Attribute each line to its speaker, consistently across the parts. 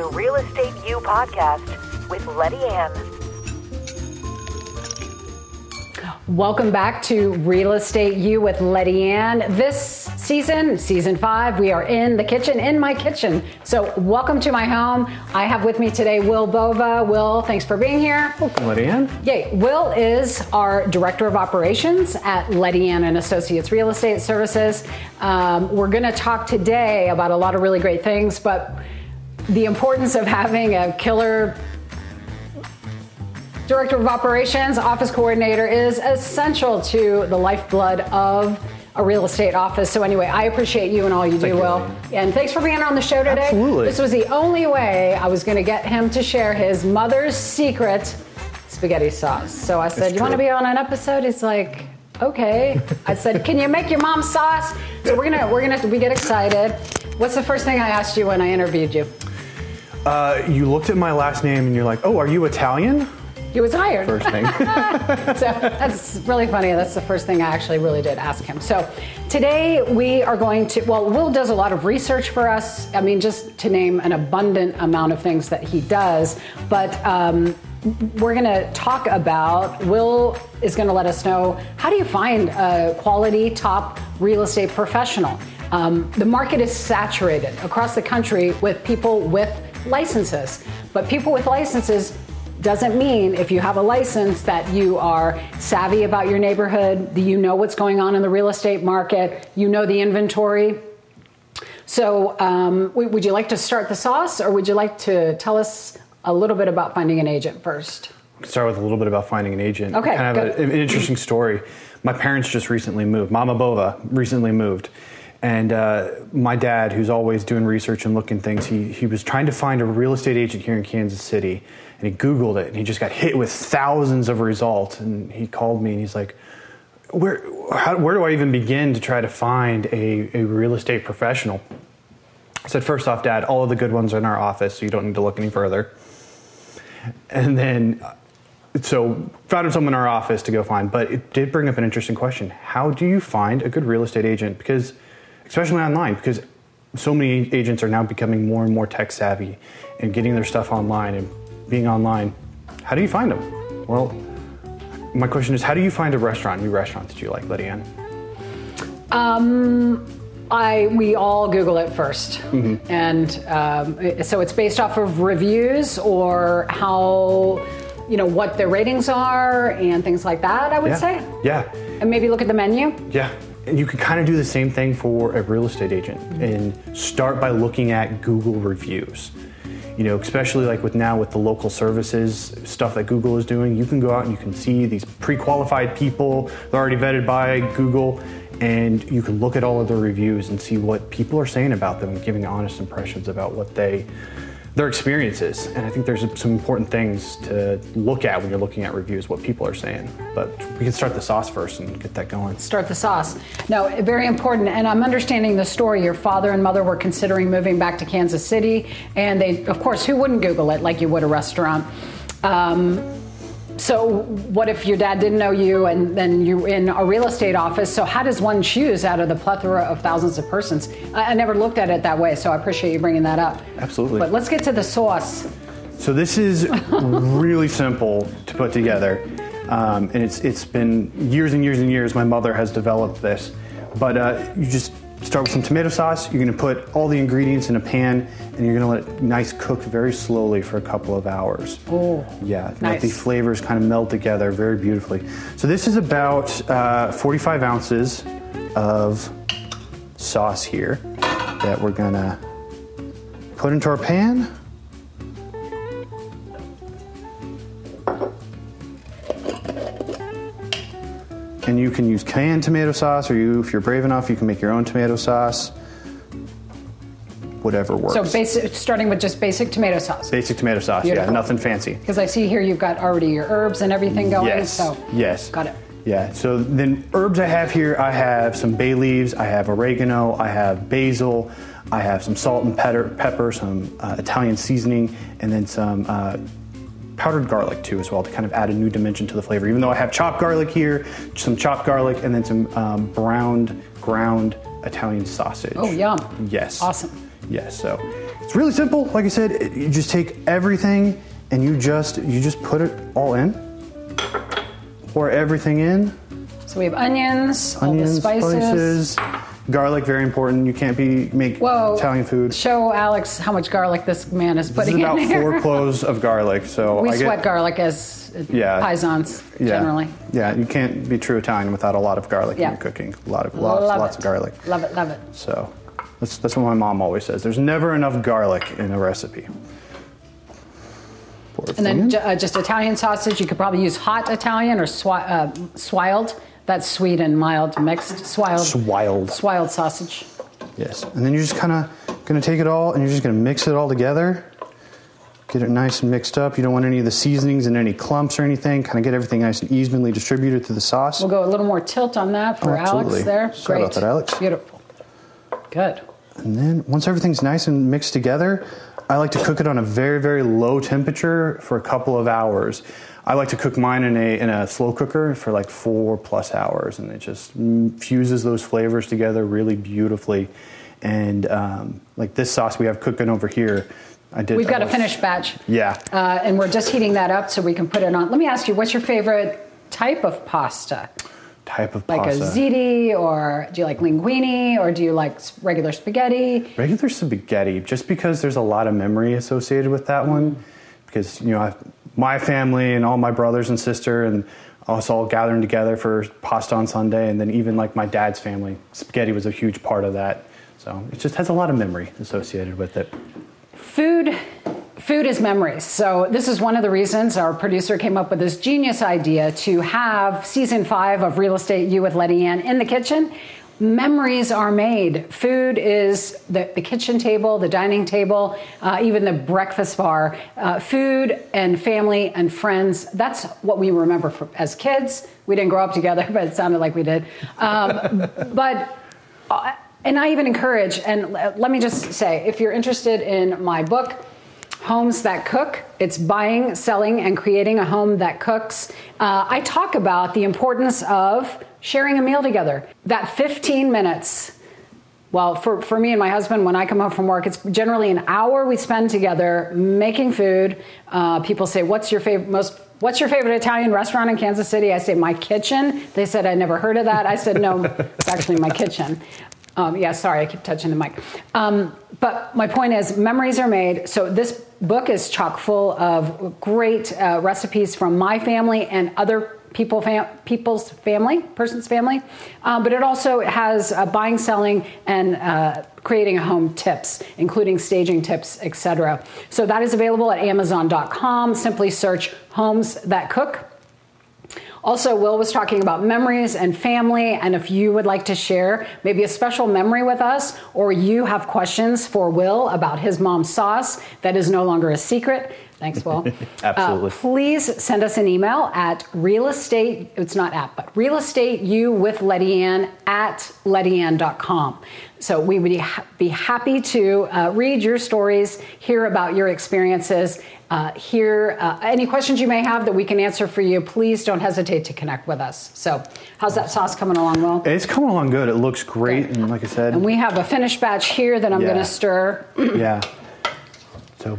Speaker 1: the Real Estate U podcast with Letty Ann.
Speaker 2: Welcome back to Real Estate U with Letty Ann. This season, season five, we are in the kitchen, in my kitchen. So, welcome to my home. I have with me today Will Bova. Will, thanks for being here.
Speaker 3: Welcome, Letty Ann.
Speaker 2: Yay. Will is our Director of Operations at Letty Ann and Associates Real Estate Services. Um, we're going to talk today about a lot of really great things, but the importance of having a killer Director of Operations, Office Coordinator is essential to the lifeblood of a real estate office. So anyway, I appreciate you and all you
Speaker 3: Thank
Speaker 2: do,
Speaker 3: you,
Speaker 2: Will. And thanks for being on the show today.
Speaker 3: Absolutely.
Speaker 2: This was the only way I was going to get him to share his mother's secret spaghetti sauce. So I said, "You want to be on an episode?" He's like, "Okay." I said, "Can you make your mom's sauce?" So we're gonna we're gonna we get excited. What's the first thing I asked you when I interviewed you?
Speaker 3: Uh, you looked at my last name and you're like, oh, are you Italian?
Speaker 2: He was hired.
Speaker 3: First thing.
Speaker 2: so that's really funny. That's the first thing I actually really did ask him. So today we are going to, well, Will does a lot of research for us. I mean, just to name an abundant amount of things that he does. But um, we're going to talk about, Will is going to let us know how do you find a quality top real estate professional? Um, the market is saturated across the country with people with licenses. But people with licenses doesn't mean if you have a license that you are savvy about your neighborhood, that you know what's going on in the real estate market, you know the inventory. So, um, would you like to start the sauce, or would you like to tell us a little bit about finding an agent first?
Speaker 3: Start with a little bit about finding an agent.
Speaker 2: Okay,
Speaker 3: Kind of a- an interesting story. My parents just recently moved. Mama Bova recently moved. And uh, my dad, who's always doing research and looking things, he, he was trying to find a real estate agent here in Kansas City. And he Googled it and he just got hit with thousands of results. And he called me and he's like, where, how, where do I even begin to try to find a, a real estate professional? I said, first off, Dad, all of the good ones are in our office, so you don't need to look any further. And then, uh, so found someone in our office to go find, but it did bring up an interesting question. How do you find a good real estate agent? Because, especially online, because so many agents are now becoming more and more tech savvy and getting their stuff online and being online. How do you find them? Well, my question is, how do you find a restaurant, new restaurant that you like, Ann?
Speaker 2: Um, I we all Google it 1st and um, so it's based off of reviews or how you know what their ratings are and things like that. I would
Speaker 3: yeah.
Speaker 2: say,
Speaker 3: Yeah.
Speaker 2: and maybe look at the menu.
Speaker 3: Yeah, and you can kind of do the same thing for a real estate agent mm-hmm. and start by looking at Google reviews. You know, especially like with now with the local services stuff that Google is doing, you can go out and you can see these pre-qualified people, they're already vetted by Google, and you can look at all of their reviews and see what people are saying about them and giving honest impressions about what they their experiences. And I think there's some important things to look at when you're looking at reviews, what people are saying. But we can start the sauce first and get that going.
Speaker 2: Start the sauce. No, very important. And I'm understanding the story. Your father and mother were considering moving back to Kansas City, and they, of course, who wouldn't Google it like you would a restaurant? Um, so, what if your dad didn't know you and then you're in a real estate office? So, how does one choose out of the plethora of thousands of persons? I, I never looked at it that way, so I appreciate you bringing that up.
Speaker 3: Absolutely.
Speaker 2: But let's get to the sauce.
Speaker 3: So this is really simple to put together, um, and it's it's been years and years and years. My mother has developed this, but uh, you just start with some tomato sauce. You're going to put all the ingredients in a pan, and you're going to let it nice cook very slowly for a couple of hours.
Speaker 2: Oh,
Speaker 3: Yeah, let the flavors kind of meld together very beautifully. So this is about uh, 45 ounces of sauce here that we're gonna put into our pan. And you can use canned tomato sauce, or you, if you're brave enough, you can make your own tomato sauce. Whatever works.
Speaker 2: So, basic, starting with just basic tomato sauce.
Speaker 3: Basic tomato sauce,
Speaker 2: Beautiful.
Speaker 3: yeah, nothing fancy.
Speaker 2: Because I see here you've got already your herbs and everything going.
Speaker 3: Yes.
Speaker 2: So,
Speaker 3: yes.
Speaker 2: got it.
Speaker 3: Yeah. So then herbs I have here, I have some bay leaves, I have oregano, I have basil, I have some salt and pepper, pepper some uh, Italian seasoning, and then some uh, powdered garlic too as well to kind of add a new dimension to the flavor. Even though I have chopped garlic here, some chopped garlic, and then some um, browned ground Italian sausage.
Speaker 2: Oh, yum.
Speaker 3: Yes.
Speaker 2: Awesome.
Speaker 3: Yes, so it's really simple. Like I said, it- you just take everything and you just you just put it all in. Pour everything in.
Speaker 2: So we have onions, all
Speaker 3: Onions,
Speaker 2: the spices.
Speaker 3: spices, garlic, very important. You can't be make
Speaker 2: Whoa.
Speaker 3: Italian food.
Speaker 2: Show Alex how much garlic this man is putting
Speaker 3: This
Speaker 2: putting
Speaker 3: is about
Speaker 2: in there.
Speaker 3: four cloves of garlic. So
Speaker 2: we
Speaker 3: I get,
Speaker 2: sweat garlic as
Speaker 3: Yeah.
Speaker 2: paisans
Speaker 3: yeah,
Speaker 2: generally.
Speaker 3: Yeah, you can't be true Italian without a lot of garlic
Speaker 2: Yeah.
Speaker 3: in your cooking. A lot of lots,
Speaker 2: Love
Speaker 3: lots
Speaker 2: it.
Speaker 3: of garlic.
Speaker 2: Love it, love it.
Speaker 3: So that's that's what my mom always says. There's never enough garlic in a recipe. Pour
Speaker 2: And then ju-
Speaker 3: in.
Speaker 2: uh, just Italian sausage. You could probably use hot Italian or swi- uh, swiled. That's sweet and mild mixed. Swiled.
Speaker 3: Swiled.
Speaker 2: Swiled sausage.
Speaker 3: yes, and then you're just kind of gonna take it all and you're just gonna mix it all together. Get it nice and mixed up. You don't want any of the seasonings and any clumps or anything. Kind of get everything nice and evenly distributed through the sauce.
Speaker 2: We'll go a little more tilt on that for
Speaker 3: Oh.
Speaker 2: Alex there.
Speaker 3: Shout
Speaker 2: Great.
Speaker 3: out to Alex.
Speaker 2: Beautiful. Good.
Speaker 3: And then once everything's nice and mixed together, I like to cook it on a very, very low temperature for a couple of hours. I like to cook mine in a, in a slow cooker for like four plus hours, and it just fuses those flavors together really beautifully. And um, like this sauce we have cooking over here, I did.
Speaker 2: We've got a finished batch.
Speaker 3: Yeah.
Speaker 2: Uh, and we're just heating that up so we can put it on. Let me ask you, what's your favorite type of pasta?
Speaker 3: Type of
Speaker 2: Like
Speaker 3: pasta.
Speaker 2: a ziti, or do you like linguine, or do you like regular spaghetti?
Speaker 3: Regular spaghetti, just because there's a lot of memory associated with that one. Because, you know, I, my family and all my brothers and sister and us all gathering together for pasta on Sunday, and then even like my dad's family, spaghetti was a huge part of that. So it just has a lot of memory associated with it.
Speaker 2: Food, food is memories. So this is one of the reasons our producer came up with this genius idea to have season five of Real Estate U with Letty Ann in the kitchen. Memories are made. Food is the, the kitchen table, the dining table, uh, even the breakfast bar. Uh, food and family and friends, that's what we remember from, as kids. We didn't grow up together, but it sounded like we did. Um, but uh, and I even encourage, and let me just say, if you're interested in my book, Homes That Cook, it's buying, selling, and creating a home that cooks. Uh, I talk about the importance of sharing a meal together. That 15 minutes. Well, for, for me and my husband, when I come home from work, it's generally an hour we spend together making food. Uh, people say, "What's your favorite most?" What's your favorite Italian restaurant in Kansas City? I say my kitchen. They said I never heard of that. I said no, it's actually my kitchen. Um, yeah, sorry, I keep touching the mic. Um, but my point is, memories are made. So this book is chock full of great uh, recipes from my family and other people fam- people's family, person's family. Uh, but it also has uh, buying, selling, and uh, creating a home tips, including staging tips, etc. So that is available at Amazon.com. Simply search "Homes That Cook." Also, Will was talking about memories and family, and if you would like to share maybe a special memory with us, or you have questions for Will about his mom's sauce that is no longer a secret, thanks, Will.
Speaker 3: Absolutely.
Speaker 2: Uh, please send us an email at real estate, it's not at, but real estate you with Letty Ann at lettyann.com. So we would be happy to uh, read your stories, hear about your experiences, uh, hear uh, any questions you may have that we can answer for you. Please don't hesitate to connect with us. So, how's that sauce coming along, Will?
Speaker 3: It's coming along good. It looks great,
Speaker 2: Good.
Speaker 3: and like I said,
Speaker 2: And we have a finished batch here that I'm
Speaker 3: Yeah.
Speaker 2: going to stir.
Speaker 3: yeah. So,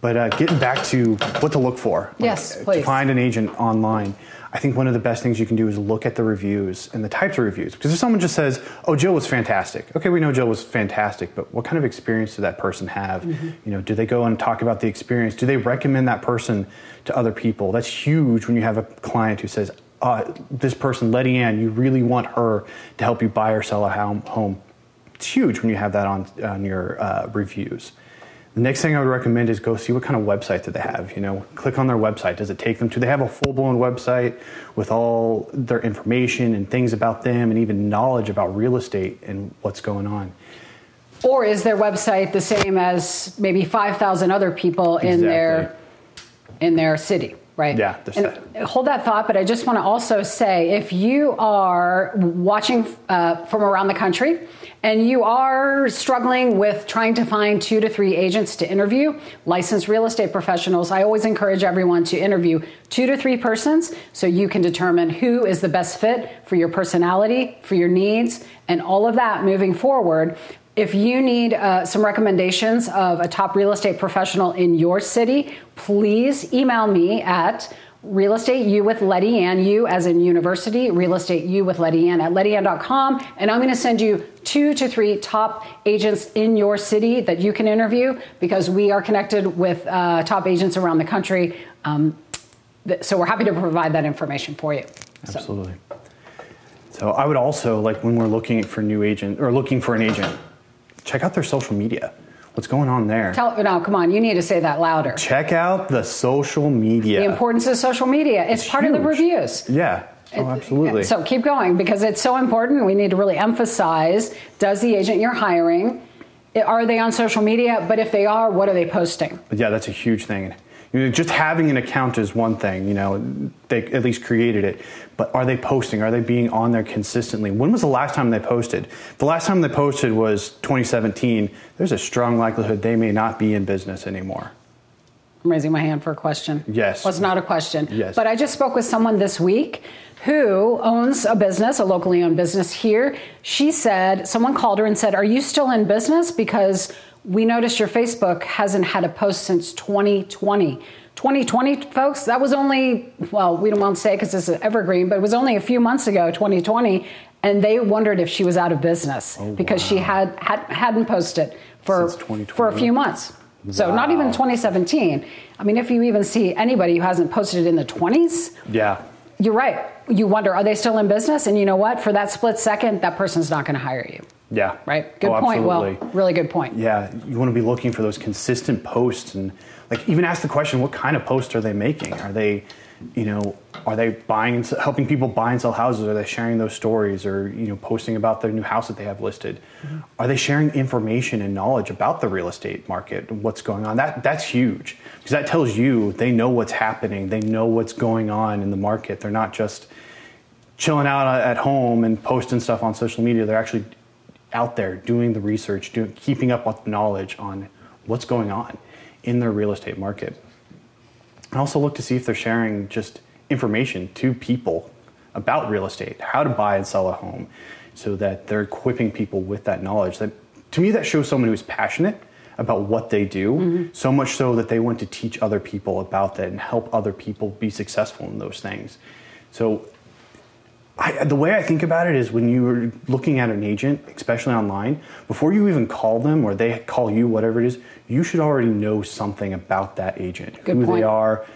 Speaker 3: but uh, getting back to what to look for.
Speaker 2: Yes,
Speaker 3: uh,
Speaker 2: please.
Speaker 3: To find an agent online, I think one of the best things you can do is look at the reviews and the types of reviews. Because if someone just says, "Oh, Jill was fantastic," okay, we know Jill was fantastic, but what kind of experience did that person have?
Speaker 2: Mm-hmm.
Speaker 3: You know, do they go and talk about the experience? Do they recommend that person to other people? That's huge when you have a client who says, uh, "This person, Letty Ann, you really want her to help you buy or sell a home." home. It's huge when you have that on on your uh, reviews. The next thing I would recommend is go see what kind of website that they have. You know, click on their website. Does it take them to? They have a full blown website with all their information and things about them, and even knowledge about real estate and what's going on.
Speaker 2: Or is their website the same as maybe 5,000 other people in their in their city, right?
Speaker 3: Yeah, there's
Speaker 2: And hold that thought, but I just want to also say if you are watching uh, from around the country and you are struggling with trying to find two to three agents to interview, licensed real estate professionals, I always encourage everyone to interview two to three persons so you can determine who is the best fit for your personality, for your needs, and all of that moving forward If you need uh, some recommendations of a top real estate professional in your city, please email me at real estate you with Letty Ann, you as in university, real estate you with Letty Ann at lettyann.com. And I'm going to send you two to three top agents in your city that you can interview because we are connected with uh, top agents around the country. Um, th- so we're happy to provide that information for you. So-
Speaker 3: Absolutely. So I would also like when we're looking for new agent or looking for an agent, check out their social media. What's going on there?
Speaker 2: Tell, no, come on, you need to say that louder.
Speaker 3: check out the social media.
Speaker 2: The importance of social media. It's, part of the reviews.
Speaker 3: Yeah. Oh, absolutely.
Speaker 2: So keep going because it's so important. We need to really emphasize does the agent you're hiring, are they on social media? But if they are, what are they posting?
Speaker 3: Yeah, that's a huge thing. You know, just having an account is one thing. You know, they at least created it. But are they posting? Are they being on there consistently? When was the last time they posted? The last time they posted was 2017. There's a strong likelihood they may not be in business anymore.
Speaker 2: I'm raising my hand for a question.
Speaker 3: Yes.
Speaker 2: Well, it's not a question.
Speaker 3: Yes.
Speaker 2: But I just spoke with someone this week who owns a business, a locally owned business here. She said, someone called her and said, Are you still in business? Because we noticed your Facebook hasn't had a post since 2020. 2020, folks, that was only, well, we don't want to say because this is evergreen, but it was only a few months ago, 2020. And they wondered if she was out of business because she had, had, hadn't posted for, for a few months. So not even 2017. I mean, if you even see anybody who hasn't posted in the 20s,
Speaker 3: Yeah.
Speaker 2: you're right. You wonder, are they still in business? And you know what? For that split second, that person's not going to hire you.
Speaker 3: Yeah.
Speaker 2: Right? Good
Speaker 3: Oh,
Speaker 2: point.
Speaker 3: absolutely.
Speaker 2: Well, really good point.
Speaker 3: Yeah, you want to be looking for those consistent posts and like even ask the question what kind of posts are they making? Are they, you know, are they buying and helping people buy and sell houses? Are they sharing those stories or, you know, posting about their new house that they have listed? Mm-hmm. Are they sharing information and knowledge about the real estate market and what's going on? That that's huge because that tells you they know what's happening. They know what's going on in the market. They're not just chilling out at home and posting stuff on social media. They're actually out there doing the research, doing, keeping up with knowledge on what's going on in their real estate market. And also look to see if they're sharing just information to people about real estate, how to buy and sell a home, so that they're equipping people with that knowledge. That to me, that shows someone who's passionate about what they do, mm-hmm. so much so that they want to teach other people about that and help other people be successful in those things. So I, the way I think about it is when you're looking at an agent, especially online, before you even call them or they call you, whatever it is, you should already know something about that agent,
Speaker 2: Good
Speaker 3: who
Speaker 2: point.
Speaker 3: they are,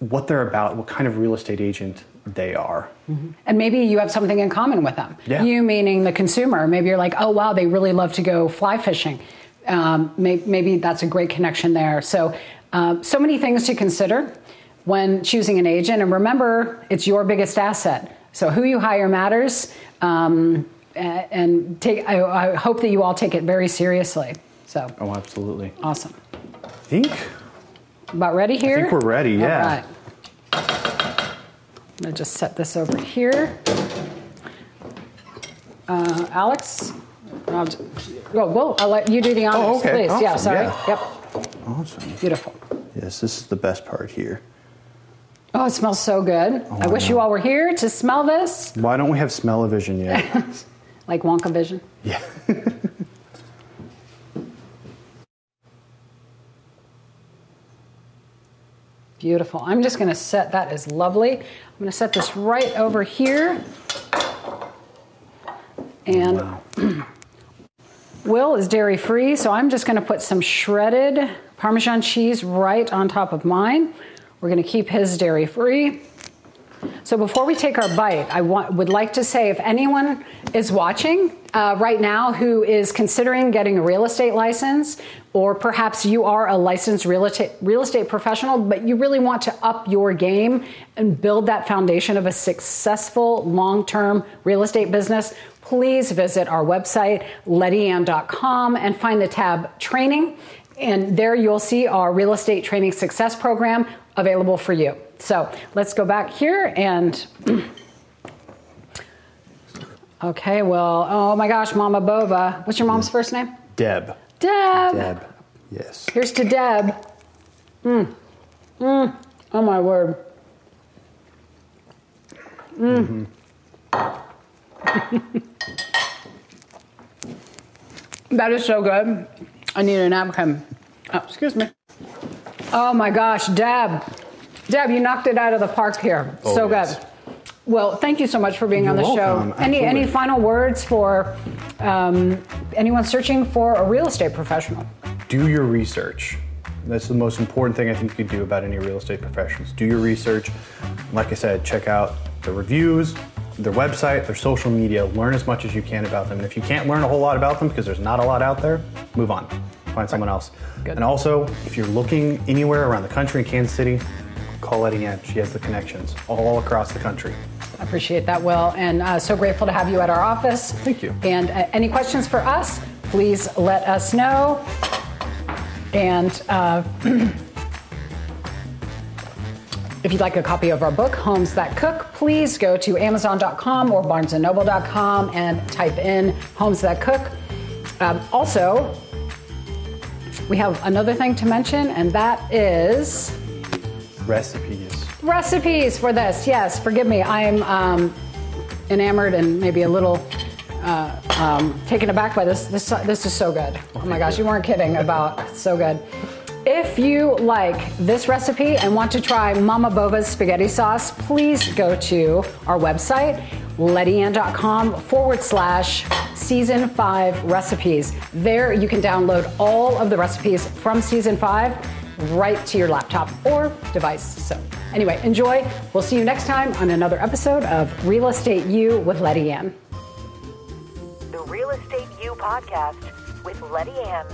Speaker 3: what they're about, what kind of real estate agent they are.
Speaker 2: And maybe you have something in common with them.
Speaker 3: Yeah.
Speaker 2: You meaning the consumer. Maybe you're like, oh, wow, they really love to go fly fishing. Um, maybe, maybe that's a great connection there. So, uh, so many things to consider when choosing an agent. And remember, it's your biggest asset. So, who you hire matters. Um, and take, I, I hope that you all take it very seriously. So,
Speaker 3: Oh, absolutely.
Speaker 2: awesome.
Speaker 3: I think
Speaker 2: About ready here?
Speaker 3: I think we're ready,
Speaker 2: All
Speaker 3: yeah.
Speaker 2: right. I'm going to just set this over here. Uh, Alex? I'll, j- oh, well, I'll let you do the honors,
Speaker 3: Oh, okay.
Speaker 2: please. yeah, sorry.
Speaker 3: yeah.
Speaker 2: Yep,
Speaker 3: awesome.
Speaker 2: beautiful.
Speaker 3: Yes, this is the best part here.
Speaker 2: Oh, it smells so good. Oh I
Speaker 3: I
Speaker 2: wish you all were here to smell this,
Speaker 3: Why don't we have smell-o-vision yet?
Speaker 2: like Wonka Vision.
Speaker 3: yeah.
Speaker 2: Beautiful. I'm just going to set that is lovely. I'm going to set this right over here. And Will is dairy free, so I'm just going to put some shredded Parmesan cheese right on top of mine. We're going to keep his dairy free. So before we take our bite, I want, would like to say if anyone is watching uh, right now who is considering getting a real estate license, or perhaps you are a licensed real estate, real estate professional, but you really want to up your game and build that foundation of a successful long term real estate business, please visit our website, lettyann.com, and find the tab training. And there you'll see our real estate training success program available for you. So let's go back here and. Okay, well, oh my gosh, Mama Bova. What's your mom's first name?
Speaker 3: Deb.
Speaker 2: Deb.
Speaker 3: Deb. Yes.
Speaker 2: Here's to Deb. Mm. Mm. Oh my word. Mm. That is so good. I need a napkin. Oh, excuse me. Oh my gosh, Deb. Deb, you knocked it out of the park here.
Speaker 3: Oh,
Speaker 2: so
Speaker 3: yes.
Speaker 2: good. Well, thank you so much for being on the
Speaker 3: You're
Speaker 2: show.
Speaker 3: welcome.
Speaker 2: Any any
Speaker 3: Absolutely.
Speaker 2: final words for um, anyone searching for a real estate professional?
Speaker 3: do your research. That's the most important thing I think you could do about any real estate professionals. Do your research. Like I said, check out the reviews, their website, their social media. Learn as much as you can about them. And if you can't learn a whole lot about them because there's not a lot out there, move on. Find someone else.
Speaker 2: Good.
Speaker 3: And also, if you're looking anywhere around the country in Kansas City, call Letty Ann. She has the connections all across the country.
Speaker 2: I appreciate that, Will, and uh, so grateful to have you at our office.
Speaker 3: Thank you.
Speaker 2: And uh, any questions for us, please let us know. And uh, if you'd like a copy of our book, Homes That Cook, please go to Amazon.com or BarnesandNoble.com and type in Homes That Cook. Um, also, we have another thing to mention, and that is
Speaker 3: Recipes.
Speaker 2: recipes for this. Yes, forgive me. I am um, enamored and maybe a little uh, um, taken aback by this. This this is so good. Oh my gosh, you weren't kidding about so good. If you like this recipe and want to try Mama Bova's spaghetti sauce, please go to our website, lettyann.com forward slash season five recipes. There you can download all of the recipes from season five right to your laptop or device. So, anyway, enjoy. We'll see you next time on another episode of Real Estate U with Letty Ann.
Speaker 1: The Real Estate U podcast with Letty Ann.